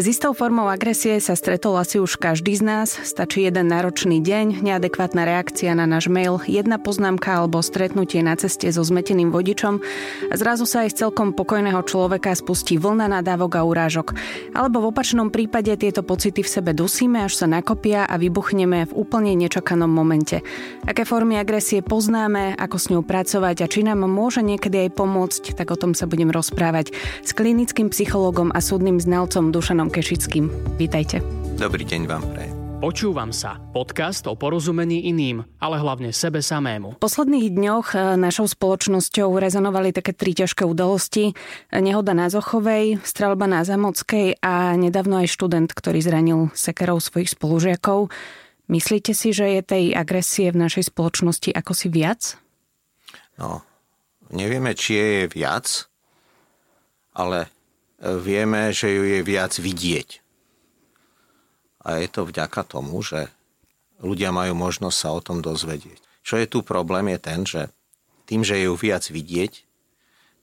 S istou formou agresie sa stretol asi už každý z nás. Stačí jeden náročný deň, neadekvátna reakcia na náš mail, jedna poznámka alebo stretnutie na ceste so zmeteným vodičom a zrazu sa aj z celkom pokojného človeka spustí vlna nadávok a urážok. Alebo v opačnom prípade tieto pocity v sebe dusíme, až sa nakopia a vybuchneme v úplne nečakanom momente. Aké formy agresie poznáme, ako s ňou pracovať a či nám môže niekedy aj pomôcť, tak o tom sa budem rozprávať s klinickým psychológom a súdnym znalcom Dušanom Kešickým. Vítajte. Dobrý deň vám prajem. Počúvam sa. Podcast o porozumení iným, ale hlavne sebe samému. V posledných dňoch e, našou spoločnosťou rezonovali také tri ťažké udalosti. Nehoda na Zochovej, strelba na Zamockej a nedávno aj študent, ktorý zranil sekerov svojich spolužiakov. Myslíte si, že je tej agresie v našej spoločnosti ako si viac? No, nevieme, či je viac, ale vieme, že ju je viac vidieť. A je to vďaka tomu, že ľudia majú možnosť sa o tom dozvedieť. Čo je tu problém je ten, že tým, že ju viac vidieť,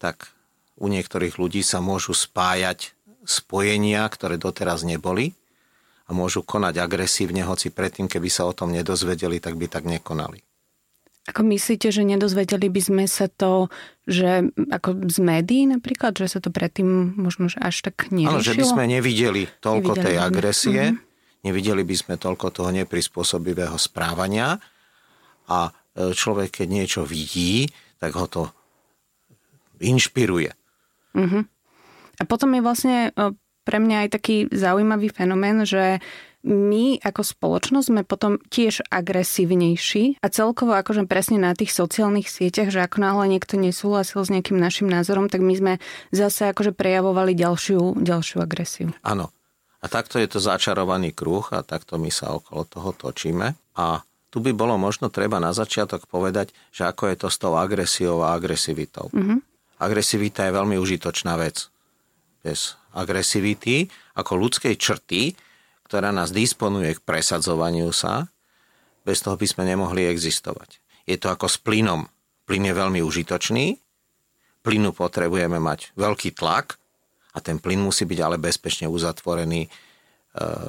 tak u niektorých ľudí sa môžu spájať spojenia, ktoré doteraz neboli a môžu konať agresívne, hoci predtým, keby sa o tom nedozvedeli, tak by tak nekonali. Ako myslíte, že nedozvedeli by sme sa to, že ako z médií napríklad, že sa to predtým možno že až tak neriešilo? Áno, že by sme nevideli toľko nevideli tej agresie, uh-huh. nevideli by sme toľko toho neprispôsobivého správania a e, človek, keď niečo vidí, tak ho to inšpiruje. Uh-huh. A potom je vlastne e, pre mňa aj taký zaujímavý fenomén, že my ako spoločnosť sme potom tiež agresívnejší a celkovo akože presne na tých sociálnych sieťach, že ako náhle niekto nesúhlasil s nejakým našim názorom, tak my sme zase akože prejavovali ďalšiu, ďalšiu agresiu. Áno. A takto je to začarovaný kruh a takto my sa okolo toho točíme. A tu by bolo možno treba na začiatok povedať, že ako je to s tou agresiou a agresivitou. Mm-hmm. Agresivita je veľmi užitočná vec. Bez agresivity ako ľudskej črty ktorá nás disponuje k presadzovaniu sa, bez toho by sme nemohli existovať. Je to ako s plynom. Plyn je veľmi užitočný, plynu potrebujeme mať veľký tlak a ten plyn musí byť ale bezpečne uzatvorený e,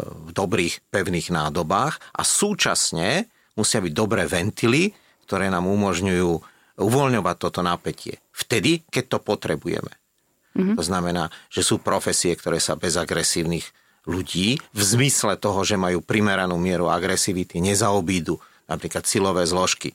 v dobrých, pevných nádobách a súčasne musia byť dobré ventily, ktoré nám umožňujú uvoľňovať toto napätie. Vtedy, keď to potrebujeme. Mm-hmm. To znamená, že sú profesie, ktoré sa bez agresívnych ľudí v zmysle toho, že majú primeranú mieru agresivity, nezaobídu napríklad silové zložky.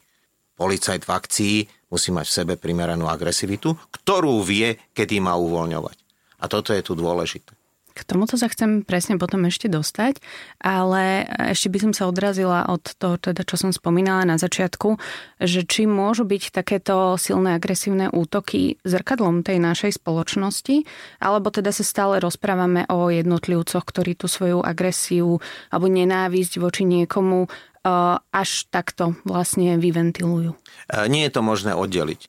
Policajt v akcii musí mať v sebe primeranú agresivitu, ktorú vie, kedy má uvoľňovať. A toto je tu dôležité. K tomuto sa chcem presne potom ešte dostať, ale ešte by som sa odrazila od toho, teda, čo som spomínala na začiatku, že či môžu byť takéto silné agresívne útoky zrkadlom tej našej spoločnosti, alebo teda sa stále rozprávame o jednotlivcoch, ktorí tú svoju agresiu alebo nenávisť voči niekomu e, až takto vlastne vyventilujú. E, nie je to možné oddeliť. E,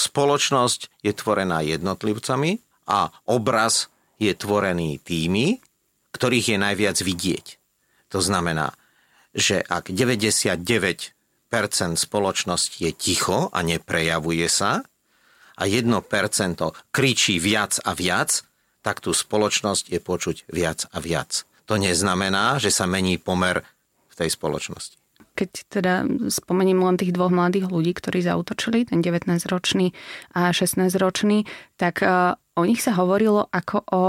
spoločnosť je tvorená jednotlivcami a obraz je tvorený tými, ktorých je najviac vidieť. To znamená, že ak 99% spoločnosti je ticho a neprejavuje sa a 1% kričí viac a viac, tak tú spoločnosť je počuť viac a viac. To neznamená, že sa mení pomer v tej spoločnosti. Keď teda spomeniem len tých dvoch mladých ľudí, ktorí zautočili, ten 19-ročný a 16-ročný, tak o nich sa hovorilo ako o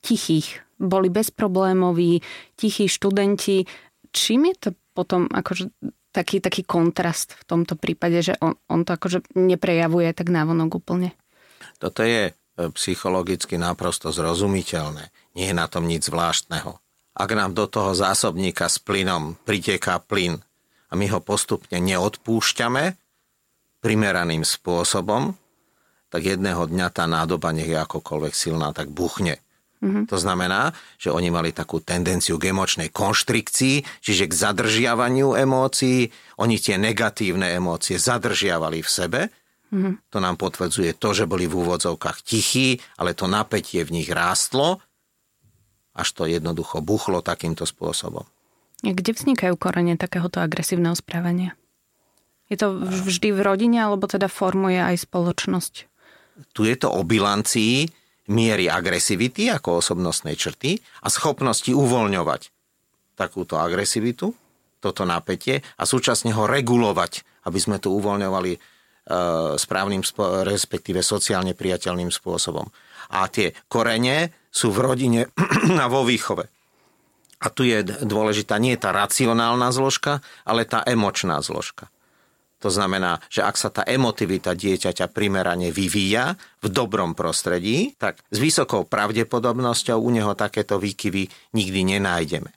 tichých. Boli bezproblémoví, tichí študenti. Čím je to potom akože taký, taký kontrast v tomto prípade, že on, on to akože neprejavuje tak návonok úplne? Toto je e, psychologicky naprosto zrozumiteľné. Nie je na tom nič zvláštneho. Ak nám do toho zásobníka s plynom priteká plyn a my ho postupne neodpúšťame primeraným spôsobom, tak jedného dňa tá nádoba, nech je akokoľvek silná, tak buchne. Mm-hmm. To znamená, že oni mali takú tendenciu k emočnej konštrikcii, čiže k zadržiavaniu emócií. Oni tie negatívne emócie zadržiavali v sebe. Mm-hmm. To nám potvrdzuje to, že boli v úvodzovkách tichí, ale to napätie v nich rástlo, až to jednoducho buchlo takýmto spôsobom. Kde vznikajú korene takéhoto agresívneho správania? Je to vždy v rodine, alebo teda formuje aj spoločnosť? Tu je to o bilancii miery agresivity ako osobnostnej črty a schopnosti uvoľňovať takúto agresivitu, toto napätie a súčasne ho regulovať, aby sme to uvoľňovali e, správnym, respektíve sociálne priateľným spôsobom. A tie korene sú v rodine a vo výchove. A tu je dôležitá nie tá racionálna zložka, ale tá emočná zložka. To znamená, že ak sa tá emotivita dieťaťa primerane vyvíja v dobrom prostredí, tak s vysokou pravdepodobnosťou u neho takéto výkyvy nikdy nenájdeme.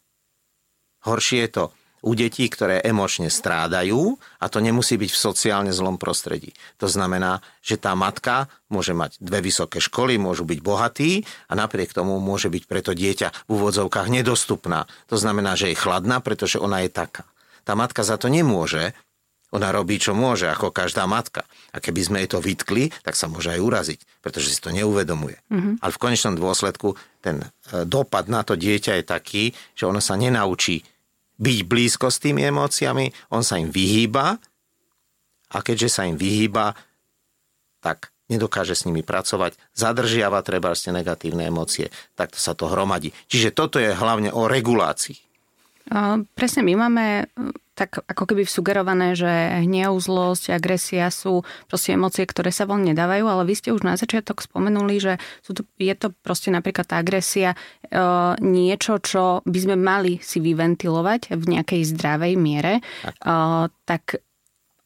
Horšie je to u detí, ktoré emočne strádajú a to nemusí byť v sociálne zlom prostredí. To znamená, že tá matka môže mať dve vysoké školy, môžu byť bohatí a napriek tomu môže byť preto dieťa v úvodzovkách nedostupná. To znamená, že je chladná, pretože ona je taká. Tá matka za to nemôže, ona robí, čo môže, ako každá matka. A keby sme jej to vytkli, tak sa môže aj uraziť, pretože si to neuvedomuje. Mm-hmm. Ale v konečnom dôsledku ten e, dopad na to dieťa je taký, že ono sa nenaučí byť blízko s tými emóciami, on sa im vyhýba a keďže sa im vyhýba, tak nedokáže s nimi pracovať, zadržiava treba negatívne emócie, takto sa to hromadí. Čiže toto je hlavne o regulácii. Presne, my máme tak ako keby sugerované, že hnev, zlosť, agresia sú proste emócie, ktoré sa von nedávajú, ale vy ste už na začiatok spomenuli, že sú to, je to proste napríklad tá agresia e, niečo, čo by sme mali si vyventilovať v nejakej zdravej miere. Tak. E, tak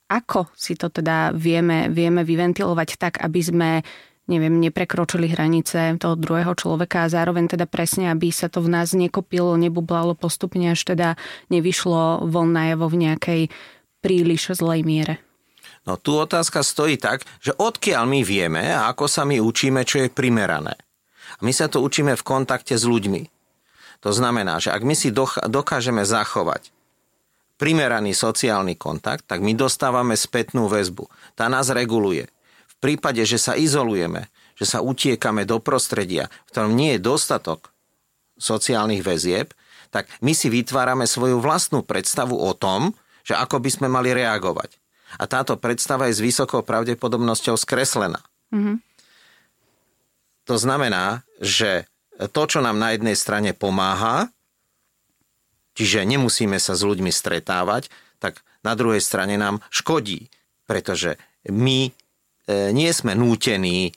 ako si to teda vieme, vieme vyventilovať tak, aby sme neviem, neprekročili hranice toho druhého človeka a zároveň teda presne, aby sa to v nás nekopilo, nebublalo postupne, až teda nevyšlo von najavo v nejakej príliš zlej miere. No tu otázka stojí tak, že odkiaľ my vieme a ako sa my učíme, čo je primerané. A my sa to učíme v kontakte s ľuďmi. To znamená, že ak my si dokážeme zachovať primeraný sociálny kontakt, tak my dostávame spätnú väzbu. Tá nás reguluje prípade, že sa izolujeme, že sa utiekame do prostredia, v ktorom nie je dostatok sociálnych väzieb, tak my si vytvárame svoju vlastnú predstavu o tom, že ako by sme mali reagovať. A táto predstava je s vysokou pravdepodobnosťou skreslená. Mm-hmm. To znamená, že to, čo nám na jednej strane pomáha, čiže nemusíme sa s ľuďmi stretávať, tak na druhej strane nám škodí, pretože my nie sme nútení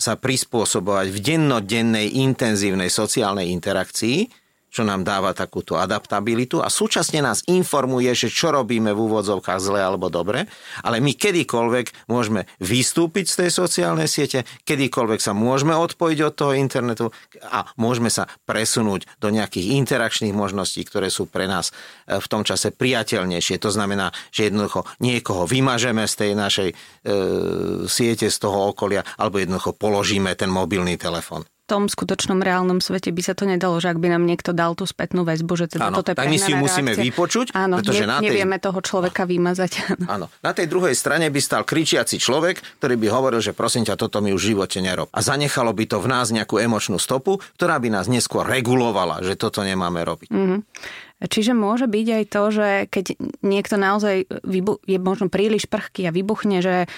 sa prispôsobovať v dennodennej intenzívnej sociálnej interakcii, čo nám dáva takúto adaptabilitu a súčasne nás informuje, že čo robíme v úvodzovkách zle alebo dobre, ale my kedykoľvek môžeme vystúpiť z tej sociálnej siete, kedykoľvek sa môžeme odpojiť od toho internetu a môžeme sa presunúť do nejakých interakčných možností, ktoré sú pre nás e, v tom čase priateľnejšie. To znamená, že jednoducho niekoho vymažeme z tej našej e, siete, z toho okolia, alebo jednoducho položíme ten mobilný telefon tom skutočnom reálnom svete by sa to nedalo, že ak by nám niekto dal tú spätnú väzbu, že teda toto je tak my si ju musíme reakcia. vypočuť, Áno, pretože ne, na tej... nevieme toho človeka vymazať. Áno. Na tej druhej strane by stal kričiaci človek, ktorý by hovoril, že prosím ťa, toto mi už v živote nerob. A zanechalo by to v nás nejakú emočnú stopu, ktorá by nás neskôr regulovala, že toto nemáme robiť. Mm-hmm. Čiže môže byť aj to, že keď niekto naozaj je možno príliš prchký a vybuchne, že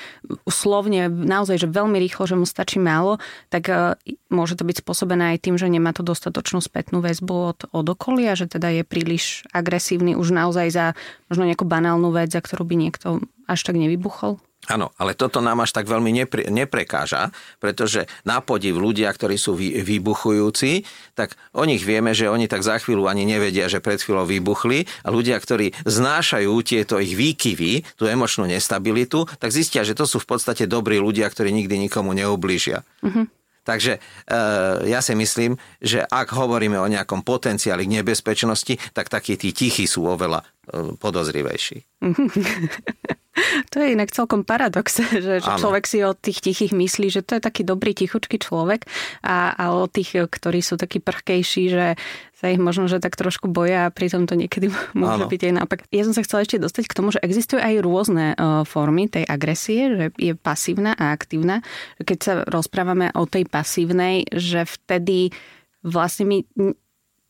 slovne naozaj, že veľmi rýchlo, že mu stačí málo, tak e, môže to byť spôsobené aj tým, že nemá to dostatočnú spätnú väzbu od, od okolia, že teda je príliš agresívny už naozaj za možno nejakú banálnu vec, za ktorú by niekto až tak nevybuchol? Áno, ale toto nám až tak veľmi nepre, neprekáža, pretože na podiv ľudia, ktorí sú vy, vybuchujúci, tak o nich vieme, že oni tak za chvíľu ani nevedia, že pred chvíľou vybuchli a ľudia, ktorí znášajú tieto ich výkyvy, tú emočnú nestabilitu, tak zistia, že to sú v podstate dobrí ľudia, ktorí nikdy nikomu neublížia. Mm-hmm. Takže e, ja si myslím, že ak hovoríme o nejakom potenciáli k nebezpečnosti, tak takí tí tichí sú oveľa podozrivejší. To je inak celkom paradox, že, že človek si o tých tichých myslí, že to je taký dobrý tichučký človek a, a o tých, ktorí sú takí prchkejší, že sa ich možno, že tak trošku boja a pritom to niekedy môže Áno. byť aj naopak. Ja som sa chcela ešte dostať k tomu, že existujú aj rôzne uh, formy tej agresie, že je pasívna a aktívna. Keď sa rozprávame o tej pasívnej, že vtedy vlastne my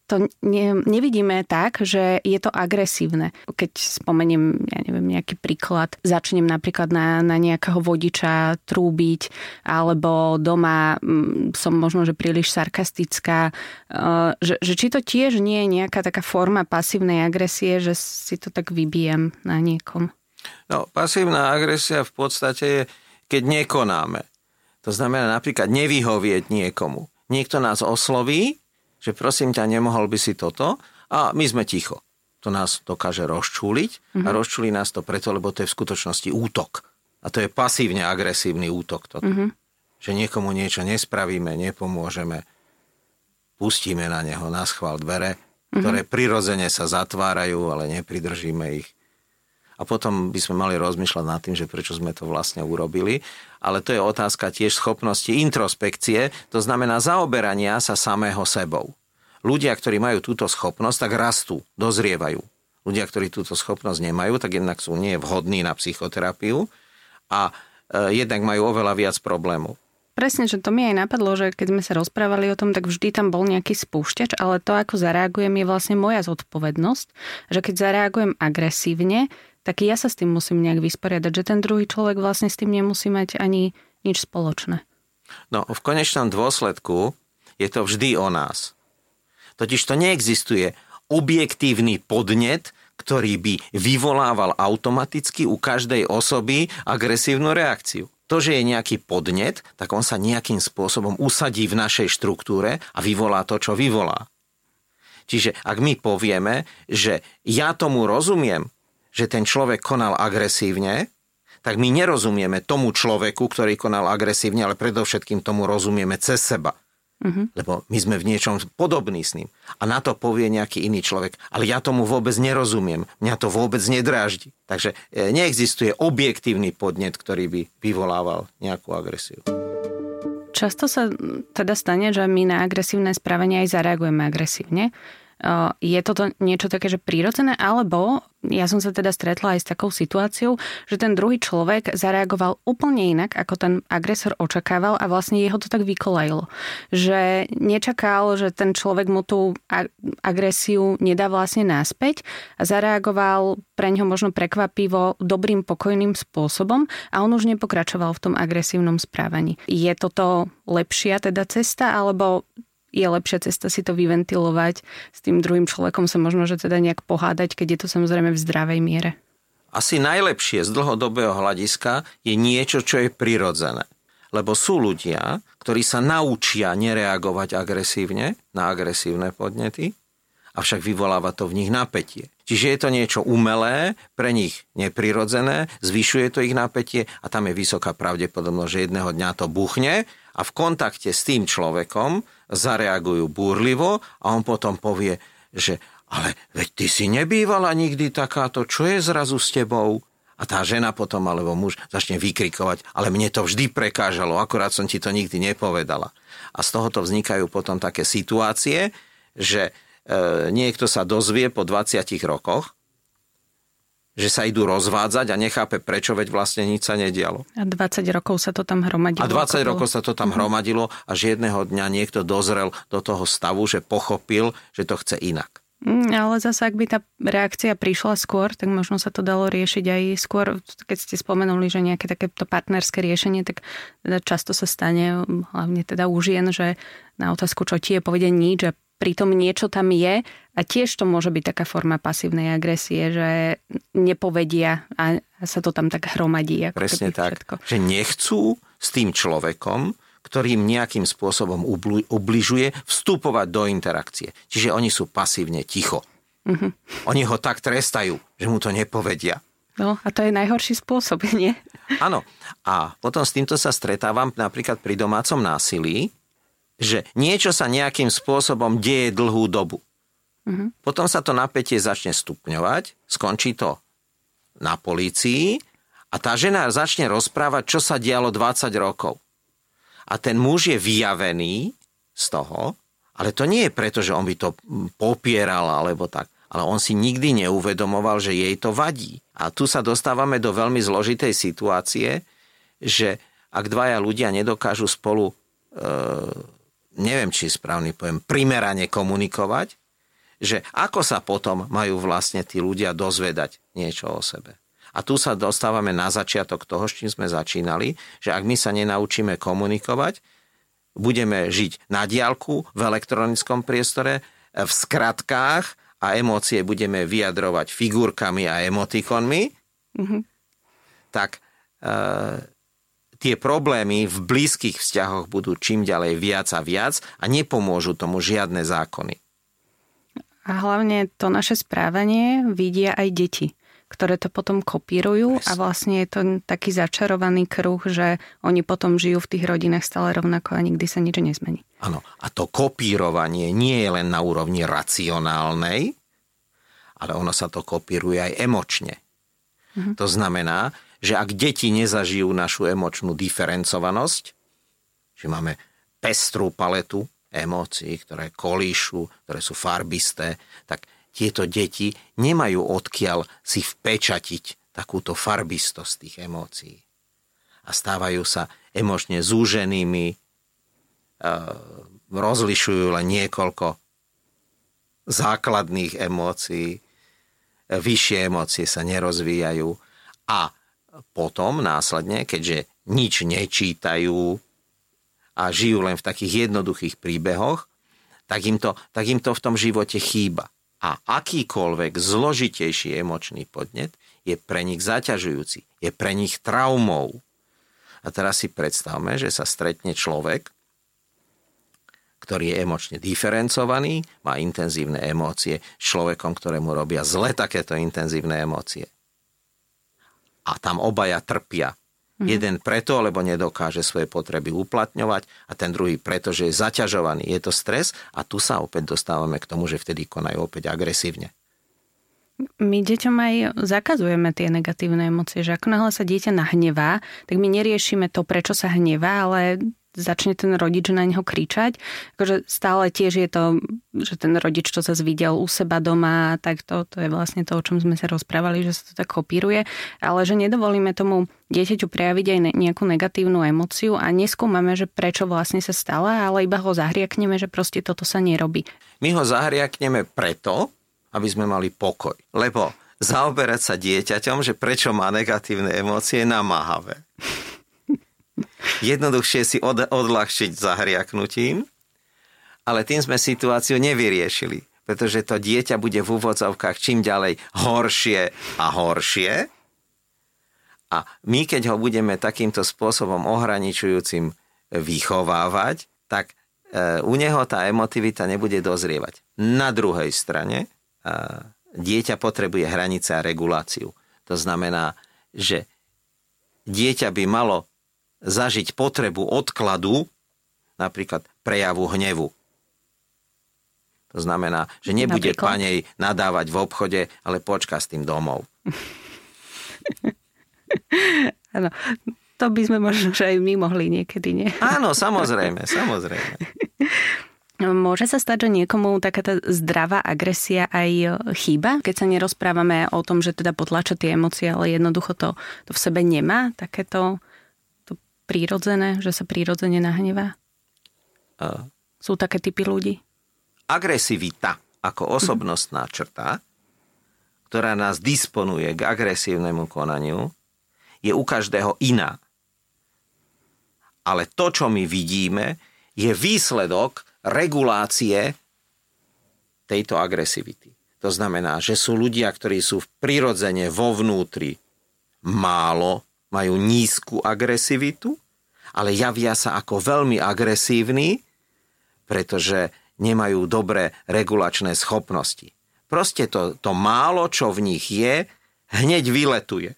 to ne, nevidíme tak, že je to agresívne. Keď spomeniem, ja neviem, nejaký príklad, začnem napríklad na, na nejakého vodiča trúbiť, alebo doma mm, som možno, že príliš sarkastická, uh, že, že či to tiež nie je nejaká taká forma pasívnej agresie, že si to tak vybijem na niekom. No, pasívna agresia v podstate je, keď nekonáme. To znamená napríklad nevyhovieť niekomu. Niekto nás osloví, že prosím ťa, nemohol by si toto a my sme ticho. To nás dokáže rozčúliť mm-hmm. a mhm. rozčúli nás to preto, lebo to je v skutočnosti útok. A to je pasívne agresívny útok. Toto. Mm-hmm. Že niekomu niečo nespravíme, nepomôžeme, pustíme na neho na schvál dvere, mm-hmm. ktoré prirodzene sa zatvárajú, ale nepridržíme ich. A potom by sme mali rozmýšľať nad tým, že prečo sme to vlastne urobili. Ale to je otázka tiež schopnosti introspekcie, to znamená zaoberania sa samého sebou. Ľudia, ktorí majú túto schopnosť, tak rastú, dozrievajú. Ľudia, ktorí túto schopnosť nemajú, tak jednak sú nie vhodní na psychoterapiu a e, jednak majú oveľa viac problémov. Presne, že to mi aj napadlo, že keď sme sa rozprávali o tom, tak vždy tam bol nejaký spúšťač, ale to, ako zareagujem, je vlastne moja zodpovednosť. Že keď zareagujem agresívne, tak ja sa s tým musím nejak vysporiadať, že ten druhý človek vlastne s tým nemusí mať ani nič spoločné. No, v konečnom dôsledku je to vždy o nás. Totiž to neexistuje objektívny podnet, ktorý by vyvolával automaticky u každej osoby agresívnu reakciu. To, že je nejaký podnet, tak on sa nejakým spôsobom usadí v našej štruktúre a vyvolá to, čo vyvolá. Čiže ak my povieme, že ja tomu rozumiem, že ten človek konal agresívne, tak my nerozumieme tomu človeku, ktorý konal agresívne, ale predovšetkým tomu rozumieme cez seba. Uh-huh. Lebo my sme v niečom podobní s ním. A na to povie nejaký iný človek. Ale ja tomu vôbec nerozumiem. Mňa to vôbec nedráždi. Takže e, neexistuje objektívny podnet, ktorý by vyvolával nejakú agresiu. Často sa teda stane, že my na agresívne správanie aj zareagujeme agresívne. Je toto niečo také, že prírodzené, alebo ja som sa teda stretla aj s takou situáciou, že ten druhý človek zareagoval úplne inak, ako ten agresor očakával a vlastne jeho to tak vykolajilo. Že nečakal, že ten človek mu tú agresiu nedá vlastne náspäť a zareagoval pre ňo možno prekvapivo dobrým, pokojným spôsobom a on už nepokračoval v tom agresívnom správaní. Je toto lepšia teda cesta, alebo je lepšia cesta si to vyventilovať, s tým druhým človekom sa možno, že teda nejak pohádať, keď je to samozrejme v zdravej miere. Asi najlepšie z dlhodobého hľadiska je niečo, čo je prirodzené. Lebo sú ľudia, ktorí sa naučia nereagovať agresívne na agresívne podnety, avšak vyvoláva to v nich napätie. Čiže je to niečo umelé, pre nich neprirodzené, zvyšuje to ich napätie a tam je vysoká pravdepodobnosť, že jedného dňa to buchne a v kontakte s tým človekom zareagujú búrlivo a on potom povie, že ale veď ty si nebývala nikdy takáto, čo je zrazu s tebou? A tá žena potom, alebo muž, začne vykrikovať, ale mne to vždy prekážalo, akorát som ti to nikdy nepovedala. A z tohoto vznikajú potom také situácie, že e, niekto sa dozvie po 20 rokoch, že sa idú rozvádzať a nechápe prečo, veď vlastne nič sa nedialo. A 20 rokov sa to tam hromadilo. A 20 rokov sa to tam uh-huh. hromadilo, až jedného dňa niekto dozrel do toho stavu, že pochopil, že to chce inak. Mm, ale zase, ak by tá reakcia prišla skôr, tak možno sa to dalo riešiť aj skôr. Keď ste spomenuli, že nejaké takéto partnerské riešenie, tak často sa stane, hlavne teda u žien, že na otázku, čo ti je, povedia nič a pritom niečo tam je a tiež to môže byť taká forma pasívnej agresie, že nepovedia a sa to tam tak hromadí. Ako Presne tak, všetko. že nechcú s tým človekom, ktorým nejakým spôsobom ubližuje, vstupovať do interakcie. Čiže oni sú pasívne ticho. Uh-huh. Oni ho tak trestajú, že mu to nepovedia. No a to je najhorší spôsob, nie? Áno. A potom s týmto sa stretávam napríklad pri domácom násilí, že niečo sa nejakým spôsobom deje dlhú dobu. Uh-huh. Potom sa to napätie začne stupňovať, skončí to na polícii a tá žena začne rozprávať, čo sa dialo 20 rokov. A ten muž je vyjavený z toho, ale to nie je preto, že on by to popieral alebo tak, ale on si nikdy neuvedomoval, že jej to vadí. A tu sa dostávame do veľmi zložitej situácie, že ak dvaja ľudia nedokážu spolu e, neviem, či je správny pojem, primerane komunikovať, že ako sa potom majú vlastne tí ľudia dozvedať niečo o sebe. A tu sa dostávame na začiatok toho, s čím sme začínali, že ak my sa nenaučíme komunikovať, budeme žiť na diálku, v elektronickom priestore, v skratkách a emócie budeme vyjadrovať figurkami a emotikonmi, mm-hmm. tak e, tie problémy v blízkych vzťahoch budú čím ďalej viac a viac a nepomôžu tomu žiadne zákony. A hlavne to naše správanie vidia aj deti ktoré to potom kopírujú a vlastne je to taký začarovaný kruh, že oni potom žijú v tých rodinách stále rovnako a nikdy sa nič nezmení. Áno, a to kopírovanie nie je len na úrovni racionálnej, ale ono sa to kopíruje aj emočne. Mhm. To znamená, že ak deti nezažijú našu emočnú diferencovanosť, že máme pestrú paletu emócií, ktoré kolíšu, ktoré sú farbisté, tak tieto deti nemajú odkiaľ si vpečatiť takúto farbistosť tých emócií. A stávajú sa emočne zúženými, e, rozlišujú len niekoľko základných emócií, vyššie emócie sa nerozvíjajú a potom následne, keďže nič nečítajú a žijú len v takých jednoduchých príbehoch, tak im to, tak im to v tom živote chýba a akýkoľvek zložitejší emočný podnet je pre nich zaťažujúci, je pre nich traumou. A teraz si predstavme, že sa stretne človek, ktorý je emočne diferencovaný, má intenzívne emócie s človekom, ktorému robia zle takéto intenzívne emócie. A tam obaja trpia Mm. Jeden preto, lebo nedokáže svoje potreby uplatňovať a ten druhý preto, že je zaťažovaný. Je to stres a tu sa opäť dostávame k tomu, že vtedy konajú opäť agresívne. My deťom aj zakazujeme tie negatívne emócie, že ako náhle sa dieťa nahnevá, tak my neriešime to, prečo sa hnevá, ale začne ten rodič na neho kričať. Akože stále tiež je to, že ten rodič, čo sa zvidel u seba doma, tak to, to je vlastne to, o čom sme sa rozprávali, že sa to tak kopíruje, ale že nedovolíme tomu dieťaťu prejaviť aj nejakú negatívnu emociu a neskúmame, že prečo vlastne sa stala, ale iba ho zahriakneme, že proste toto sa nerobí. My ho zahriakneme preto, aby sme mali pokoj. Lebo zaoberať sa dieťaťom, že prečo má negatívne emócie, je namáhavé. Jednoduchšie si od, odľahčiť zahriaknutím, ale tým sme situáciu nevyriešili, pretože to dieťa bude v úvodzovkách čím ďalej horšie a horšie. A my, keď ho budeme takýmto spôsobom ohraničujúcim vychovávať, tak e, u neho tá emotivita nebude dozrievať. Na druhej strane e, dieťa potrebuje hranice a reguláciu. To znamená, že dieťa by malo zažiť potrebu odkladu, napríklad prejavu hnevu. To znamená, že nebude Napríklad? panej nadávať v obchode, ale počka s tým domov. Áno, to by sme možno, že aj my mohli niekedy, nie? Áno, samozrejme, samozrejme. Môže sa stať, že niekomu taká tá zdravá agresia aj chýba, keď sa nerozprávame o tom, že teda potlača tie emócie, ale jednoducho to, to v sebe nemá, takéto prírodzené, že sa prírodzene nahnevá? Uh, Sú také typy ľudí? Agresivita ako osobnostná črta, ktorá nás disponuje k agresívnemu konaniu, je u každého iná. Ale to, čo my vidíme, je výsledok regulácie tejto agresivity. To znamená, že sú ľudia, ktorí sú prirodzene vo vnútri málo, majú nízku agresivitu ale javia sa ako veľmi agresívni, pretože nemajú dobré regulačné schopnosti. Proste to, to málo, čo v nich je, hneď vyletuje.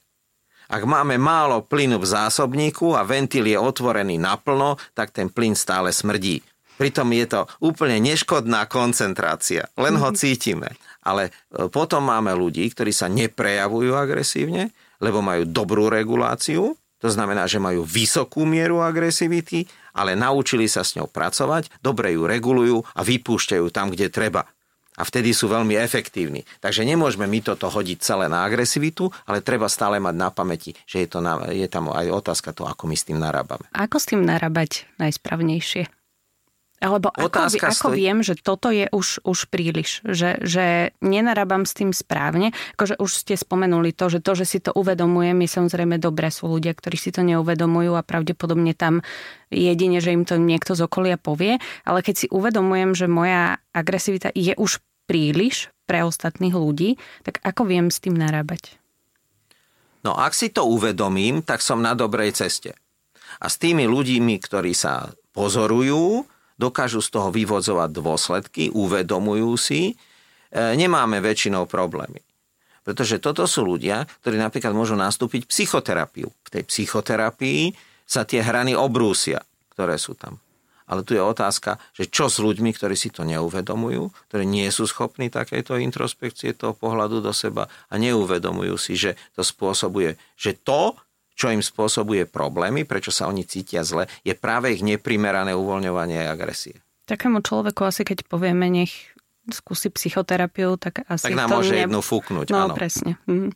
Ak máme málo plynu v zásobníku a ventil je otvorený naplno, tak ten plyn stále smrdí. Pritom je to úplne neškodná koncentrácia, len ho mhm. cítime. Ale e, potom máme ľudí, ktorí sa neprejavujú agresívne, lebo majú dobrú reguláciu to znamená, že majú vysokú mieru agresivity, ale naučili sa s ňou pracovať, dobre ju regulujú a vypúšťajú tam, kde treba. A vtedy sú veľmi efektívni. Takže nemôžeme my toto hodiť celé na agresivitu, ale treba stále mať na pamäti, že je, to na, je tam aj otázka to, ako my s tým narábame. Ako s tým narábať najsprávnejšie? Alebo ako, ako stojí... viem, že toto je už, už príliš, že, že nenarábam s tým správne. Akože už ste spomenuli to, že to, že si to uvedomujem, je samozrejme dobré. Sú ľudia, ktorí si to neuvedomujú a pravdepodobne tam jedine, že im to niekto z okolia povie. Ale keď si uvedomujem, že moja agresivita je už príliš pre ostatných ľudí, tak ako viem s tým narábať? No ak si to uvedomím, tak som na dobrej ceste. A s tými ľuďmi, ktorí sa pozorujú, dokážu z toho vyvodzovať dôsledky, uvedomujú si, e, nemáme väčšinou problémy. Pretože toto sú ľudia, ktorí napríklad môžu nastúpiť psychoterapiu. V tej psychoterapii sa tie hrany obrúsia, ktoré sú tam. Ale tu je otázka, že čo s ľuďmi, ktorí si to neuvedomujú, ktorí nie sú schopní takejto introspekcie, toho pohľadu do seba a neuvedomujú si, že to spôsobuje, že to, čo im spôsobuje problémy, prečo sa oni cítia zle, je práve ich neprimerané uvoľňovanie agresie. Takému človeku asi keď povieme, nech skúsi psychoterapiu, tak asi Tak nám to môže ne... jednu fúknuť, no, áno. presne. Mm.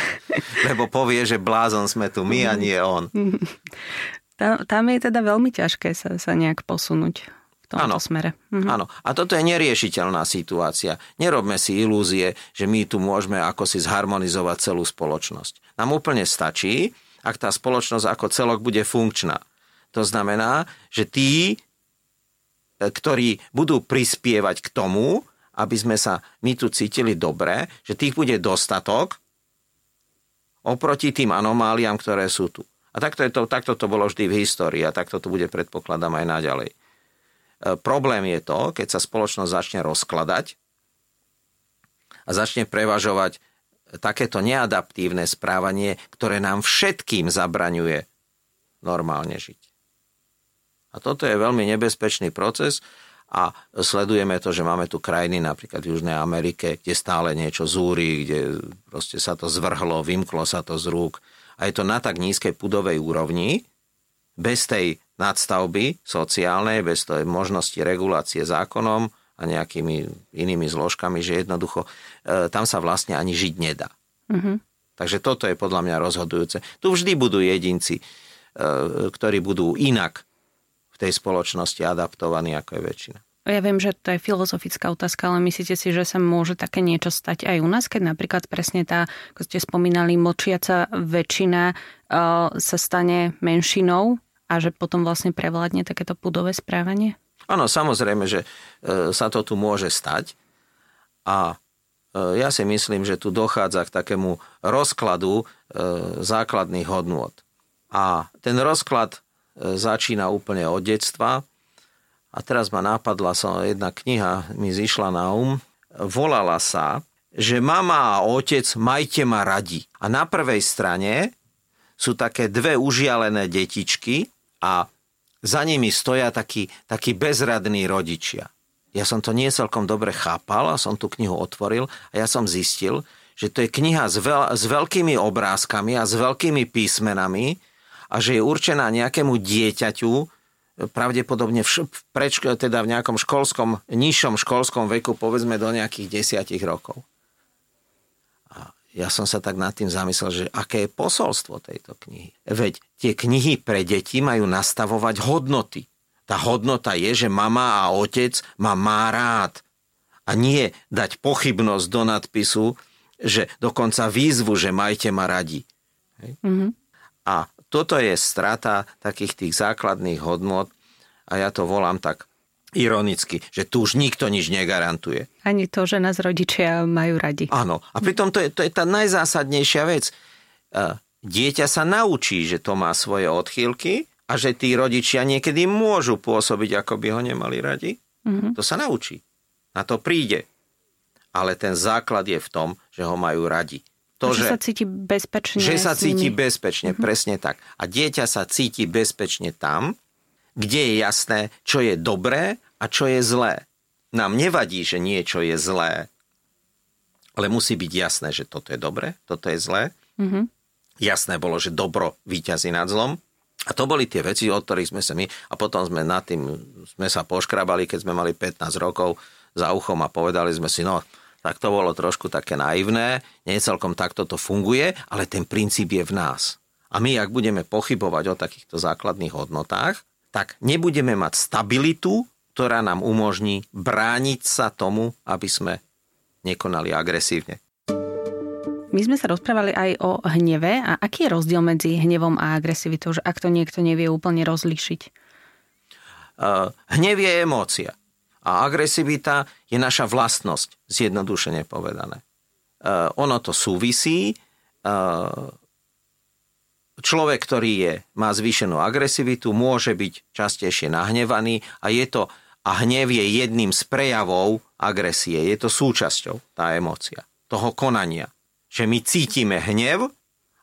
Lebo povie, že blázon sme tu my a nie on. Tam, tam je teda veľmi ťažké sa, sa nejak posunúť tomto Áno. smere. Mhm. Áno. A toto je neriešiteľná situácia. Nerobme si ilúzie, že my tu môžeme ako si zharmonizovať celú spoločnosť. Nám úplne stačí, ak tá spoločnosť ako celok bude funkčná. To znamená, že tí, e, ktorí budú prispievať k tomu, aby sme sa my tu cítili dobre, že tých bude dostatok oproti tým anomáliám, ktoré sú tu. A takto, je to, takto to bolo vždy v histórii a takto to bude predpokladám aj naďalej. E, problém je to, keď sa spoločnosť začne rozkladať a začne prevažovať takéto neadaptívne správanie, ktoré nám všetkým zabraňuje normálne žiť. A toto je veľmi nebezpečný proces a sledujeme to, že máme tu krajiny napríklad v Južnej Amerike, kde stále niečo zúri, kde proste sa to zvrhlo, vymklo sa to z rúk a je to na tak nízkej pudovej úrovni, bez tej nadstavby sociálnej, bez tej možnosti regulácie zákonom, a nejakými inými zložkami, že jednoducho e, tam sa vlastne ani žiť nedá. Mm-hmm. Takže toto je podľa mňa rozhodujúce. Tu vždy budú jedinci, e, ktorí budú inak v tej spoločnosti adaptovaní ako je väčšina. Ja viem, že to je filozofická otázka, ale myslíte si, že sa môže také niečo stať aj u nás, keď napríklad presne tá, ako ste spomínali, močiaca väčšina uh, sa stane menšinou a že potom vlastne prevládne takéto pudové správanie? Áno, samozrejme, že e, sa to tu môže stať a e, ja si myslím, že tu dochádza k takému rozkladu základných hodnôt. A ten rozklad začína úplne od detstva. A teraz ma napadla som, jedna kniha mi zišla na um, volala sa, že mama a otec majte ma radi. A na prvej strane sú také dve užialené detičky a za nimi stoja takí, takí bezradní rodičia. Ja som to nie celkom dobre chápal a som tú knihu otvoril a ja som zistil, že to je kniha s, veľ, s veľkými obrázkami a s veľkými písmenami a že je určená nejakému dieťaťu, pravdepodobne v, prečko, teda v nejakom školskom, nižšom školskom veku, povedzme do nejakých desiatich rokov ja som sa tak nad tým zamyslel, že aké je posolstvo tejto knihy. Veď tie knihy pre deti majú nastavovať hodnoty. Tá hodnota je, že mama a otec ma má rád. A nie dať pochybnosť do nadpisu, že dokonca výzvu, že majte ma radi. Mm-hmm. A toto je strata takých tých základných hodnot a ja to volám tak ironicky, že tu už nikto nič negarantuje. Ani to, že nás rodičia majú radi. Áno. A pritom to je, to je tá najzásadnejšia vec. E, dieťa sa naučí, že to má svoje odchýlky a že tí rodičia niekedy môžu pôsobiť, ako by ho nemali radi. Mm-hmm. To sa naučí. Na to príde. Ale ten základ je v tom, že ho majú radi. To, že, že sa cíti bezpečne. Že sa cíti bezpečne, mm-hmm. presne tak. A dieťa sa cíti bezpečne tam, kde je jasné, čo je dobré a čo je zlé. Nám nevadí, že niečo je zlé, ale musí byť jasné, že toto je dobré, toto je zlé. Mm-hmm. Jasné bolo, že dobro výťazí nad zlom. A to boli tie veci, od ktorých sme sa my, a potom sme nad tým, sme sa poškrabali, keď sme mali 15 rokov za uchom a povedali sme si, no, tak to bolo trošku také naivné, nie celkom takto to funguje, ale ten princíp je v nás. A my, ak budeme pochybovať o takýchto základných hodnotách, tak nebudeme mať stabilitu ktorá nám umožní brániť sa tomu, aby sme nekonali agresívne. My sme sa rozprávali aj o hneve a aký je rozdiel medzi hnevom a agresivitou, že ak to niekto nevie úplne rozlíšiť? Uh, hnev je emócia a agresivita je naša vlastnosť, zjednodušene povedané. Uh, ono to súvisí. Uh, človek, ktorý je, má zvýšenú agresivitu, môže byť častejšie nahnevaný a je to a hnev je jedným z prejavov agresie. Je to súčasťou, tá emócia, toho konania že my cítime hnev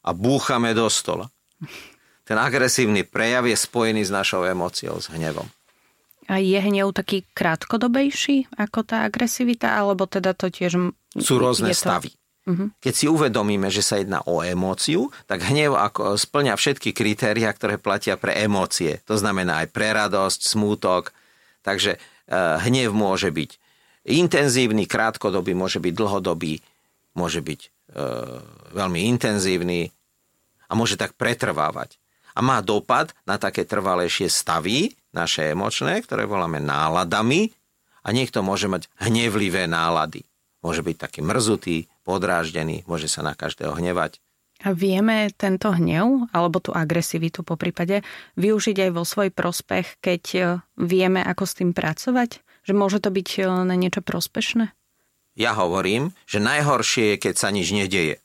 a búchame do stola. Ten agresívny prejav je spojený s našou emóciou, s hnevom. A je hnev taký krátkodobejší ako tá agresivita, alebo teda to tiež... Sú rôzne to... stavy. Uh-huh. Keď si uvedomíme, že sa jedná o emóciu, tak hnev ako splňa všetky kritéria, ktoré platia pre emócie. To znamená aj pre radosť, smútok. Takže e, hnev môže byť intenzívny, krátkodobý, môže byť dlhodobý, môže byť E, veľmi intenzívny a môže tak pretrvávať. A má dopad na také trvalejšie stavy, naše emočné, ktoré voláme náladami a niekto môže mať hnevlivé nálady. Môže byť taký mrzutý, podráždený, môže sa na každého hnevať. A vieme tento hnev, alebo tú agresivitu po prípade, využiť aj vo svoj prospech, keď e, vieme, ako s tým pracovať? Že môže to byť e, na niečo prospešné? ja hovorím, že najhoršie je, keď sa nič nedeje.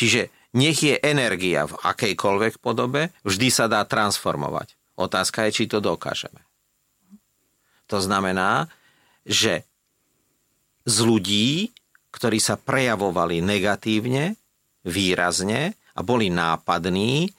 Čiže nech je energia v akejkoľvek podobe, vždy sa dá transformovať. Otázka je, či to dokážeme. To znamená, že z ľudí, ktorí sa prejavovali negatívne, výrazne a boli nápadní,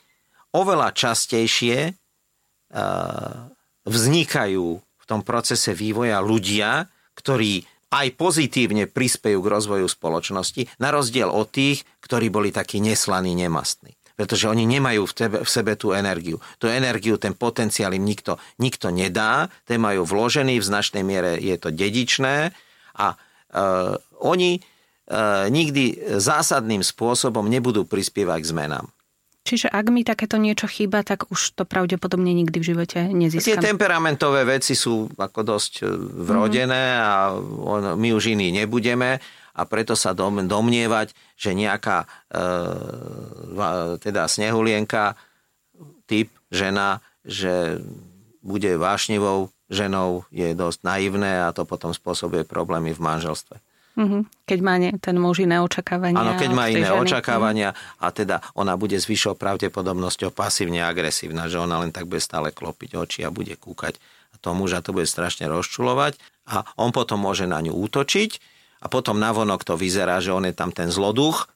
oveľa častejšie uh, vznikajú v tom procese vývoja ľudia, ktorí aj pozitívne prispejú k rozvoju spoločnosti, na rozdiel od tých, ktorí boli takí neslaní, nemastní. Pretože oni nemajú v, tebe, v sebe tú energiu. Tú energiu, ten potenciál im nikto, nikto nedá, ten majú vložený, v značnej miere je to dedičné a e, oni e, nikdy zásadným spôsobom nebudú prispievať k zmenám. Čiže ak mi takéto niečo chýba, tak už to pravdepodobne nikdy v živote nezískam. Tie temperamentové veci sú ako dosť e, vrodené a on, my už iní nebudeme a preto sa dom, domnievať, že nejaká e, teda snehulienka, typ žena, že bude vášnivou ženou, je dosť naivné a to potom spôsobuje problémy v manželstve. Mm-hmm. Keď má ne, ten muž iné očakávania. Áno, keď má iné ženy. očakávania a teda ona bude s vyššou pravdepodobnosťou pasívne agresívna, že ona len tak bude stále klopiť oči a bude kúkať a toho muža to bude strašne rozčulovať a on potom môže na ňu útočiť a potom navonok to vyzerá, že on je tam ten zloduch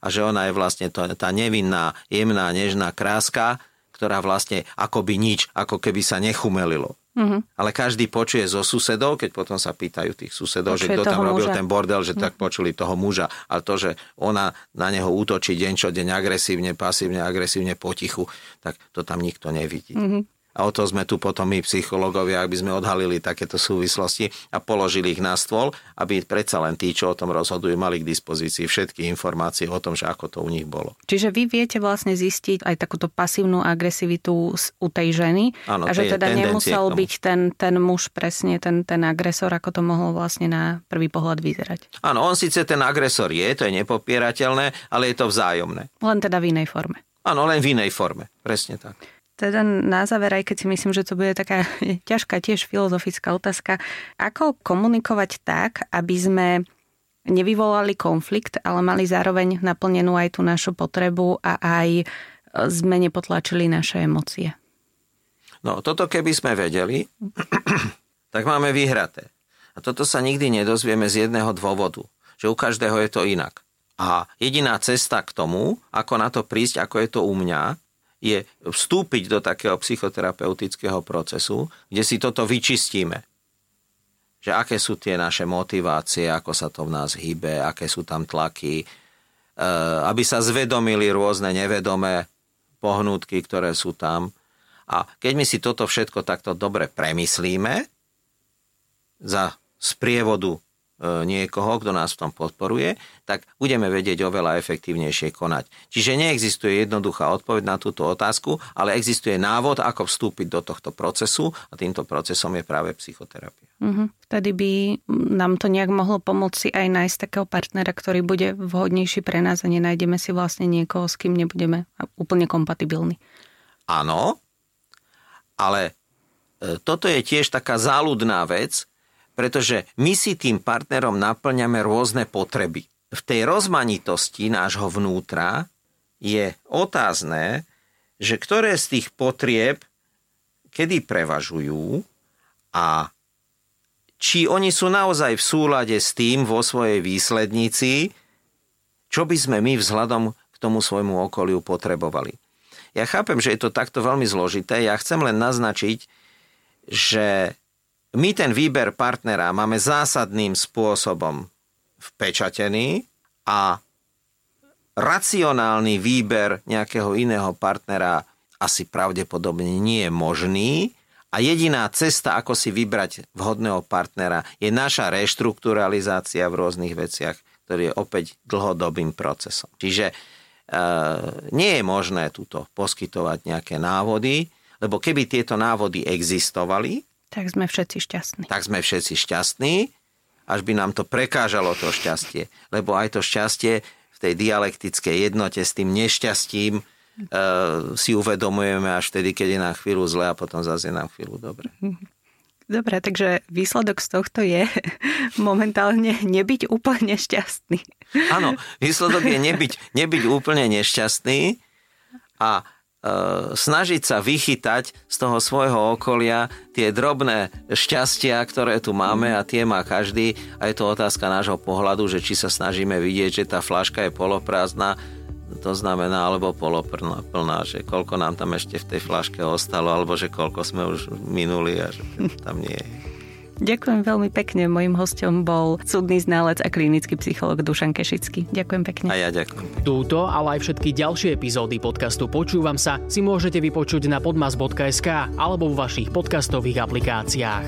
a že ona je vlastne to, tá nevinná, jemná, nežná kráska, ktorá vlastne akoby nič, ako keby sa nechumelilo. Mm-hmm. Ale každý počuje zo susedov, keď potom sa pýtajú tých susedov, počuje že kto tam robil muža. ten bordel, že mm-hmm. tak počuli toho muža. Ale to, že ona na neho útočí deň čo deň agresívne, pasívne, agresívne, potichu, tak to tam nikto nevidí. Mm-hmm. A o to sme tu potom my, psychológovia, aby sme odhalili takéto súvislosti a položili ich na stôl, aby predsa len tí, čo o tom rozhodujú, mali k dispozícii všetky informácie o tom, že ako to u nich bolo. Čiže vy viete vlastne zistiť aj takúto pasívnu agresivitu u tej ženy Áno, a že teda nemusel byť ten, ten muž presne ten, ten agresor, ako to mohlo vlastne na prvý pohľad vyzerať. Áno, on síce ten agresor je, to je nepopierateľné, ale je to vzájomné. Len teda v inej forme. Áno, len v inej forme, presne tak. Teda na záver, aj keď si myslím, že to bude taká ťažká tiež filozofická otázka, ako komunikovať tak, aby sme nevyvolali konflikt, ale mali zároveň naplnenú aj tú našu potrebu a aj sme nepotlačili naše emócie. No, toto keby sme vedeli, tak máme vyhraté. A toto sa nikdy nedozvieme z jedného dôvodu, že u každého je to inak. A jediná cesta k tomu, ako na to prísť, ako je to u mňa, je vstúpiť do takého psychoterapeutického procesu, kde si toto vyčistíme. Že aké sú tie naše motivácie, ako sa to v nás hýbe, aké sú tam tlaky, e, aby sa zvedomili rôzne nevedomé pohnútky, ktoré sú tam. A keď my si toto všetko takto dobre premyslíme, za sprievodu niekoho, kto nás v tom podporuje, tak budeme vedieť oveľa efektívnejšie konať. Čiže neexistuje jednoduchá odpoveď na túto otázku, ale existuje návod, ako vstúpiť do tohto procesu a týmto procesom je práve psychoterapia. Mm-hmm. Vtedy by nám to nejak mohlo pomôcť si aj nájsť takého partnera, ktorý bude vhodnejší pre nás a nenájdeme si vlastne niekoho, s kým nebudeme úplne kompatibilní. Áno, ale e, toto je tiež taká záľudná vec, pretože my si tým partnerom naplňame rôzne potreby. V tej rozmanitosti nášho vnútra je otázne, že ktoré z tých potrieb kedy prevažujú a či oni sú naozaj v súlade s tým vo svojej výslednici, čo by sme my vzhľadom k tomu svojmu okoliu potrebovali. Ja chápem, že je to takto veľmi zložité. Ja chcem len naznačiť, že my ten výber partnera máme zásadným spôsobom vpečatený a racionálny výber nejakého iného partnera asi pravdepodobne nie je možný a jediná cesta, ako si vybrať vhodného partnera, je naša reštrukturalizácia v rôznych veciach, ktorý je opäť dlhodobým procesom. Čiže e, nie je možné túto poskytovať nejaké návody, lebo keby tieto návody existovali, tak sme všetci šťastní. Tak sme všetci šťastní, až by nám to prekážalo to šťastie. Lebo aj to šťastie v tej dialektickej jednote s tým nešťastím uh, si uvedomujeme až vtedy, keď je nám chvíľu zle a potom zase je nám chvíľu dobre. Dobre, takže výsledok z tohto je momentálne nebyť úplne šťastný. Áno, výsledok je nebyť, nebyť úplne nešťastný a E, snažiť sa vychytať z toho svojho okolia tie drobné šťastia, ktoré tu máme a tie má každý a je to otázka nášho pohľadu, že či sa snažíme vidieť, že tá flaška je poloprázdna, to znamená, alebo poloplná, plná, že koľko nám tam ešte v tej flaške ostalo, alebo že koľko sme už minuli a že tam nie je. Ďakujem veľmi pekne. Mojím hostom bol súdny ználec a klinický psycholog Dušan Kešický. Ďakujem pekne. A ja ďakujem. Túto, ale aj všetky ďalšie epizódy podcastu Počúvam sa si môžete vypočuť na podmas.sk alebo v vašich podcastových aplikáciách.